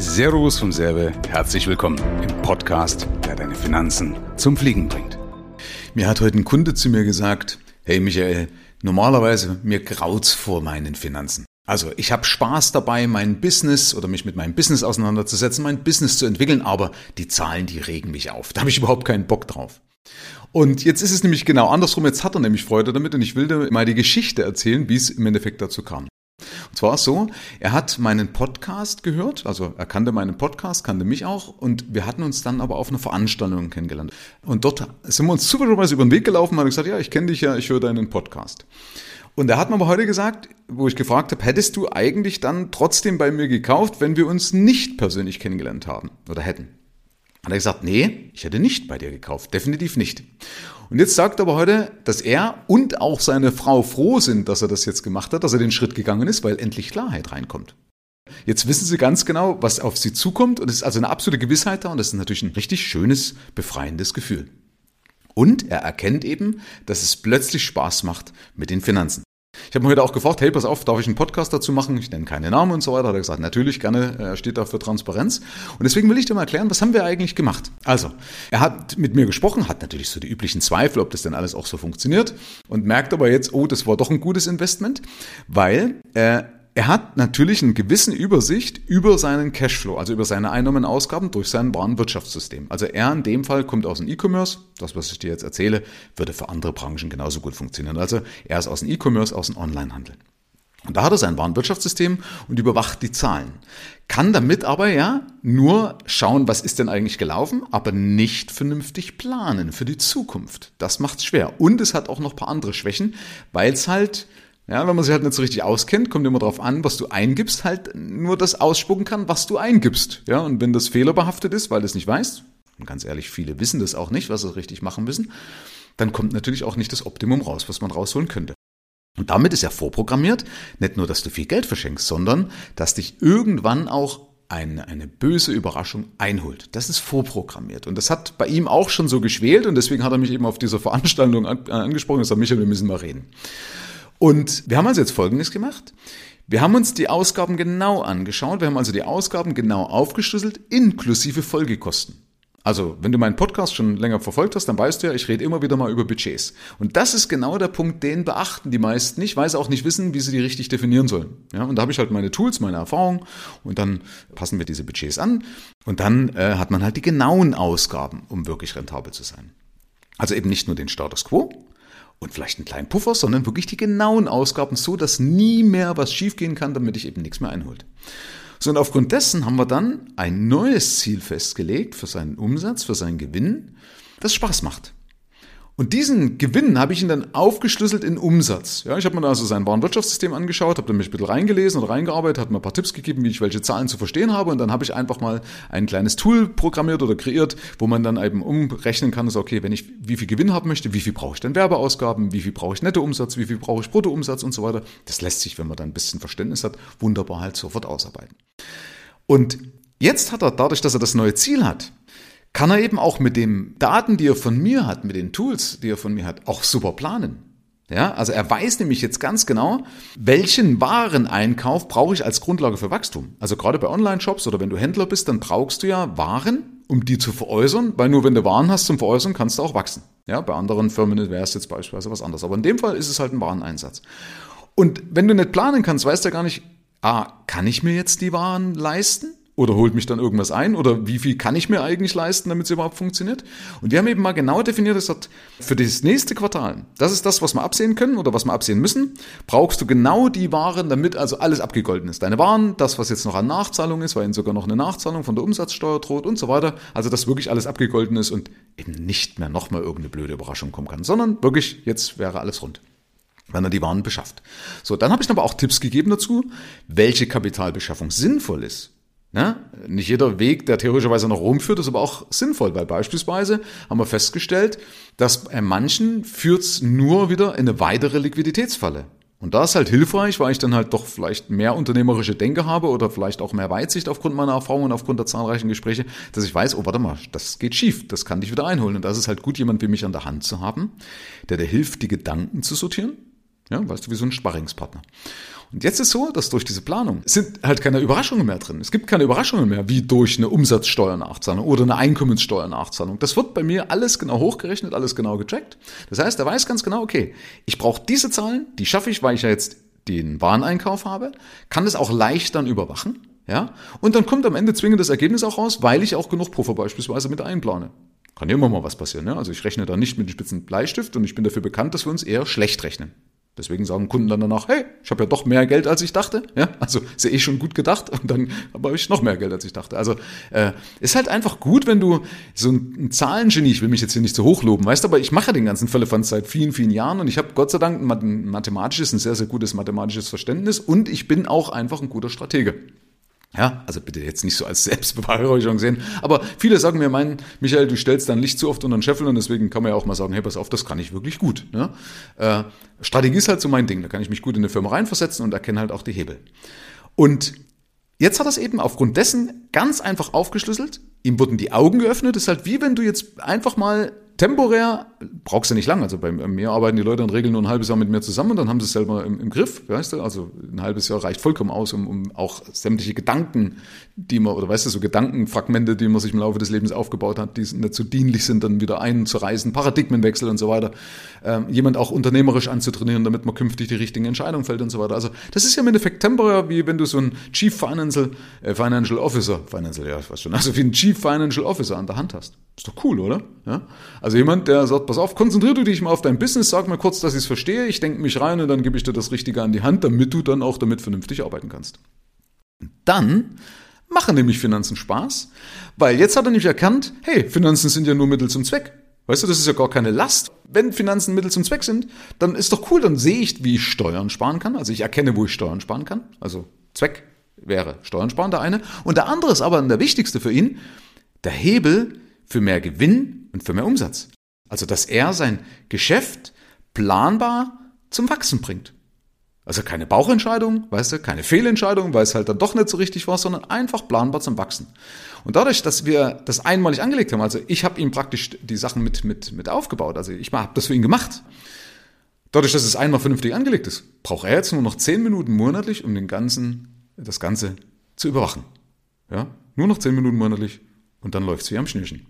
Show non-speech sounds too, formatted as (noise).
Servus vom Serbe, herzlich willkommen im Podcast, der deine Finanzen zum Fliegen bringt. Mir hat heute ein Kunde zu mir gesagt, hey Michael, normalerweise mir graut's vor meinen Finanzen. Also ich habe Spaß dabei, mein Business oder mich mit meinem Business auseinanderzusetzen, mein Business zu entwickeln, aber die Zahlen, die regen mich auf. Da habe ich überhaupt keinen Bock drauf. Und jetzt ist es nämlich genau andersrum. Jetzt hat er nämlich Freude damit und ich will dir mal die Geschichte erzählen, wie es im Endeffekt dazu kam. Und zwar so, er hat meinen Podcast gehört, also er kannte meinen Podcast, kannte mich auch und wir hatten uns dann aber auf einer Veranstaltung kennengelernt. Und dort sind wir uns zufälligerweise über den Weg gelaufen und haben gesagt, ja, ich kenne dich ja, ich höre deinen Podcast. Und er hat mir aber heute gesagt, wo ich gefragt habe, hättest du eigentlich dann trotzdem bei mir gekauft, wenn wir uns nicht persönlich kennengelernt haben oder hätten? Hat er gesagt, nee, ich hätte nicht bei dir gekauft, definitiv nicht. Und jetzt sagt er aber heute, dass er und auch seine Frau froh sind, dass er das jetzt gemacht hat, dass er den Schritt gegangen ist, weil endlich Klarheit reinkommt. Jetzt wissen sie ganz genau, was auf sie zukommt und es ist also eine absolute Gewissheit da und das ist natürlich ein richtig schönes, befreiendes Gefühl. Und er erkennt eben, dass es plötzlich Spaß macht mit den Finanzen. Ich habe mir heute auch gefragt, hey, pass auf, darf ich einen Podcast dazu machen? Ich nenne keine Namen und so weiter. Hat er gesagt, natürlich, gerne, er steht da für Transparenz. Und deswegen will ich dir mal erklären, was haben wir eigentlich gemacht? Also, er hat mit mir gesprochen, hat natürlich so die üblichen Zweifel, ob das denn alles auch so funktioniert und merkt aber jetzt, oh, das war doch ein gutes Investment, weil äh, er hat natürlich eine gewisse Übersicht über seinen Cashflow, also über seine Einnahmen und Ausgaben durch sein Warenwirtschaftssystem. Also er in dem Fall kommt aus dem E-Commerce. Das, was ich dir jetzt erzähle, würde für andere Branchen genauso gut funktionieren. Also er ist aus dem E-Commerce, aus dem Onlinehandel. Und da hat er sein Warenwirtschaftssystem und überwacht die Zahlen. Kann damit aber ja nur schauen, was ist denn eigentlich gelaufen, aber nicht vernünftig planen für die Zukunft. Das macht's schwer. Und es hat auch noch paar andere Schwächen, weil es halt ja, wenn man sich halt nicht so richtig auskennt, kommt immer darauf an, was du eingibst, halt nur das ausspucken kann, was du eingibst. Ja, und wenn das fehlerbehaftet ist, weil du es nicht weißt, und ganz ehrlich, viele wissen das auch nicht, was sie richtig machen müssen, dann kommt natürlich auch nicht das Optimum raus, was man rausholen könnte. Und damit ist ja vorprogrammiert, nicht nur, dass du viel Geld verschenkst, sondern dass dich irgendwann auch eine, eine böse Überraschung einholt. Das ist vorprogrammiert. Und das hat bei ihm auch schon so geschwelt und deswegen hat er mich eben auf dieser Veranstaltung angesprochen und gesagt, Michael, wir müssen mal reden. Und wir haben also jetzt Folgendes gemacht. Wir haben uns die Ausgaben genau angeschaut. Wir haben also die Ausgaben genau aufgeschlüsselt, inklusive Folgekosten. Also, wenn du meinen Podcast schon länger verfolgt hast, dann weißt du ja, ich rede immer wieder mal über Budgets. Und das ist genau der Punkt, den beachten die meisten nicht, weil sie auch nicht wissen, wie sie die richtig definieren sollen. Ja, und da habe ich halt meine Tools, meine Erfahrungen und dann passen wir diese Budgets an und dann äh, hat man halt die genauen Ausgaben, um wirklich rentabel zu sein. Also eben nicht nur den Status quo, und vielleicht einen kleinen Puffer, sondern wirklich die genauen Ausgaben, so dass nie mehr was schiefgehen kann, damit ich eben nichts mehr einholt. So, und aufgrund dessen haben wir dann ein neues Ziel festgelegt für seinen Umsatz, für seinen Gewinn, das Spaß macht. Und diesen Gewinn habe ich ihn dann aufgeschlüsselt in Umsatz. Ja, ich habe mir also sein Warenwirtschaftssystem angeschaut, habe da mich ein bisschen reingelesen und reingearbeitet, hat mir ein paar Tipps gegeben, wie ich welche Zahlen zu verstehen habe. Und dann habe ich einfach mal ein kleines Tool programmiert oder kreiert, wo man dann eben umrechnen kann, so, okay, wenn ich wie viel Gewinn haben möchte, wie viel brauche ich denn Werbeausgaben, wie viel brauche ich Nettoumsatz, wie viel brauche ich Bruttoumsatz und so weiter. Das lässt sich, wenn man da ein bisschen Verständnis hat, wunderbar halt sofort ausarbeiten. Und jetzt hat er, dadurch, dass er das neue Ziel hat, kann er eben auch mit den Daten, die er von mir hat, mit den Tools, die er von mir hat, auch super planen. Ja, also er weiß nämlich jetzt ganz genau, welchen Wareneinkauf brauche ich als Grundlage für Wachstum. Also gerade bei Online-Shops oder wenn du Händler bist, dann brauchst du ja Waren, um die zu veräußern, weil nur wenn du Waren hast zum Veräußern, kannst du auch wachsen. Ja, bei anderen Firmen wäre es jetzt beispielsweise was anderes. Aber in dem Fall ist es halt ein Wareneinsatz. Und wenn du nicht planen kannst, weißt du gar nicht, ah, kann ich mir jetzt die Waren leisten? Oder holt mich dann irgendwas ein? Oder wie viel kann ich mir eigentlich leisten, damit es überhaupt funktioniert? Und wir haben eben mal genau definiert, gesagt, für das nächste Quartal, das ist das, was wir absehen können oder was wir absehen müssen, brauchst du genau die Waren, damit also alles abgegolten ist. Deine Waren, das, was jetzt noch an Nachzahlung ist, weil ihnen sogar noch eine Nachzahlung von der Umsatzsteuer droht und so weiter. Also, dass wirklich alles abgegolten ist und eben nicht mehr nochmal irgendeine blöde Überraschung kommen kann, sondern wirklich, jetzt wäre alles rund wenn er die Waren beschafft. So, dann habe ich aber auch Tipps gegeben dazu, welche Kapitalbeschaffung sinnvoll ist. Ne? Nicht jeder Weg, der theoretischerweise nach Rom führt, ist aber auch sinnvoll, weil beispielsweise haben wir festgestellt, dass bei manchen führt es nur wieder in eine weitere Liquiditätsfalle. Und da ist halt hilfreich, weil ich dann halt doch vielleicht mehr unternehmerische Denke habe oder vielleicht auch mehr Weitsicht aufgrund meiner Erfahrungen und aufgrund der zahlreichen Gespräche, dass ich weiß, oh, warte mal, das geht schief, das kann dich wieder einholen. Und das ist halt gut, jemand wie mich an der Hand zu haben, der dir hilft, die Gedanken zu sortieren, Ja, weißt du, wie so ein Sparringspartner. Und jetzt ist so, dass durch diese Planung sind halt keine Überraschungen mehr drin. Es gibt keine Überraschungen mehr, wie durch eine Umsatzsteuernachzahlung oder eine Einkommenssteuernachzahlung. Das wird bei mir alles genau hochgerechnet, alles genau gecheckt. Das heißt, er weiß ganz genau, okay, ich brauche diese Zahlen, die schaffe ich, weil ich ja jetzt den Wareneinkauf habe, kann das auch leicht dann überwachen. Ja? Und dann kommt am Ende zwingend das Ergebnis auch raus, weil ich auch genug Puffer beispielsweise mit einplane. Kann ja immer mal was passieren. Ne? Also ich rechne da nicht mit dem spitzen Bleistift und ich bin dafür bekannt, dass wir uns eher schlecht rechnen. Deswegen sagen Kunden dann danach, hey, ich habe ja doch mehr Geld, als ich dachte. Ja, also ist ja eh schon gut gedacht und dann habe ich noch mehr Geld, als ich dachte. Also äh, ist halt einfach gut, wenn du so ein, ein Zahlengenie, ich will mich jetzt hier nicht so hochloben, weißt du, aber ich mache den ganzen Fällefanz seit vielen, vielen Jahren und ich habe Gott sei Dank ein mathematisches, ein sehr, sehr gutes mathematisches Verständnis und ich bin auch einfach ein guter Stratege. Ja, also bitte jetzt nicht so als (laughs) Selbstbeweihräucherung sehen. Aber viele sagen mir, mein, Michael, du stellst dein Licht zu oft unter den Scheffel und deswegen kann man ja auch mal sagen, hey, pass auf, das kann ich wirklich gut. Ne? Äh, Strategie ist halt so mein Ding. Da kann ich mich gut in eine Firma reinversetzen und erkenne halt auch die Hebel. Und jetzt hat er es eben aufgrund dessen ganz einfach aufgeschlüsselt. Ihm wurden die Augen geöffnet. Das ist halt wie wenn du jetzt einfach mal temporär brauchst du nicht lang. Also bei mir arbeiten die Leute in Regeln nur ein halbes Jahr mit mir zusammen und dann haben sie es selber im, im Griff, weißt du? Also ein halbes Jahr reicht vollkommen aus, um, um auch sämtliche Gedanken, die man, oder weißt du, so Gedankenfragmente, die man sich im Laufe des Lebens aufgebaut hat, die nicht so dienlich sind, dann wieder einzureißen, Paradigmenwechsel und so weiter, ähm, jemand auch unternehmerisch anzutrainieren, damit man künftig die richtigen Entscheidungen fällt und so weiter. Also das ist ja im Endeffekt temporär, wie wenn du so einen Chief Financial, äh, Financial Officer, Financial, ja, ich weiß schon, also wie einen Chief Financial Officer an der Hand hast. Ist doch cool, oder? Ja? Also jemand, der sagt, pass auf, konzentrier du dich mal auf dein Business, sag mir kurz, dass ich es verstehe, ich denke mich rein und dann gebe ich dir das Richtige an die Hand, damit du dann auch damit vernünftig arbeiten kannst. Dann machen nämlich Finanzen Spaß, weil jetzt hat er nämlich erkannt, hey, Finanzen sind ja nur Mittel zum Zweck. Weißt du, das ist ja gar keine Last. Wenn Finanzen Mittel zum Zweck sind, dann ist doch cool, dann sehe ich, wie ich Steuern sparen kann. Also ich erkenne, wo ich Steuern sparen kann. Also Zweck wäre Steuern sparen, der eine. Und der andere ist aber der wichtigste für ihn, der Hebel für mehr Gewinn und für mehr Umsatz. Also, dass er sein Geschäft planbar zum Wachsen bringt. Also keine Bauchentscheidung, weißt du, keine Fehlentscheidung, weil es halt dann doch nicht so richtig war, sondern einfach planbar zum Wachsen. Und dadurch, dass wir das einmalig angelegt haben, also ich habe ihm praktisch die Sachen mit, mit, mit aufgebaut, also ich habe das für ihn gemacht. Dadurch, dass es einmal vernünftig angelegt ist, braucht er jetzt nur noch zehn Minuten monatlich, um den ganzen, das Ganze zu überwachen. Ja, nur noch zehn Minuten monatlich und dann läuft's wie am Schnürchen.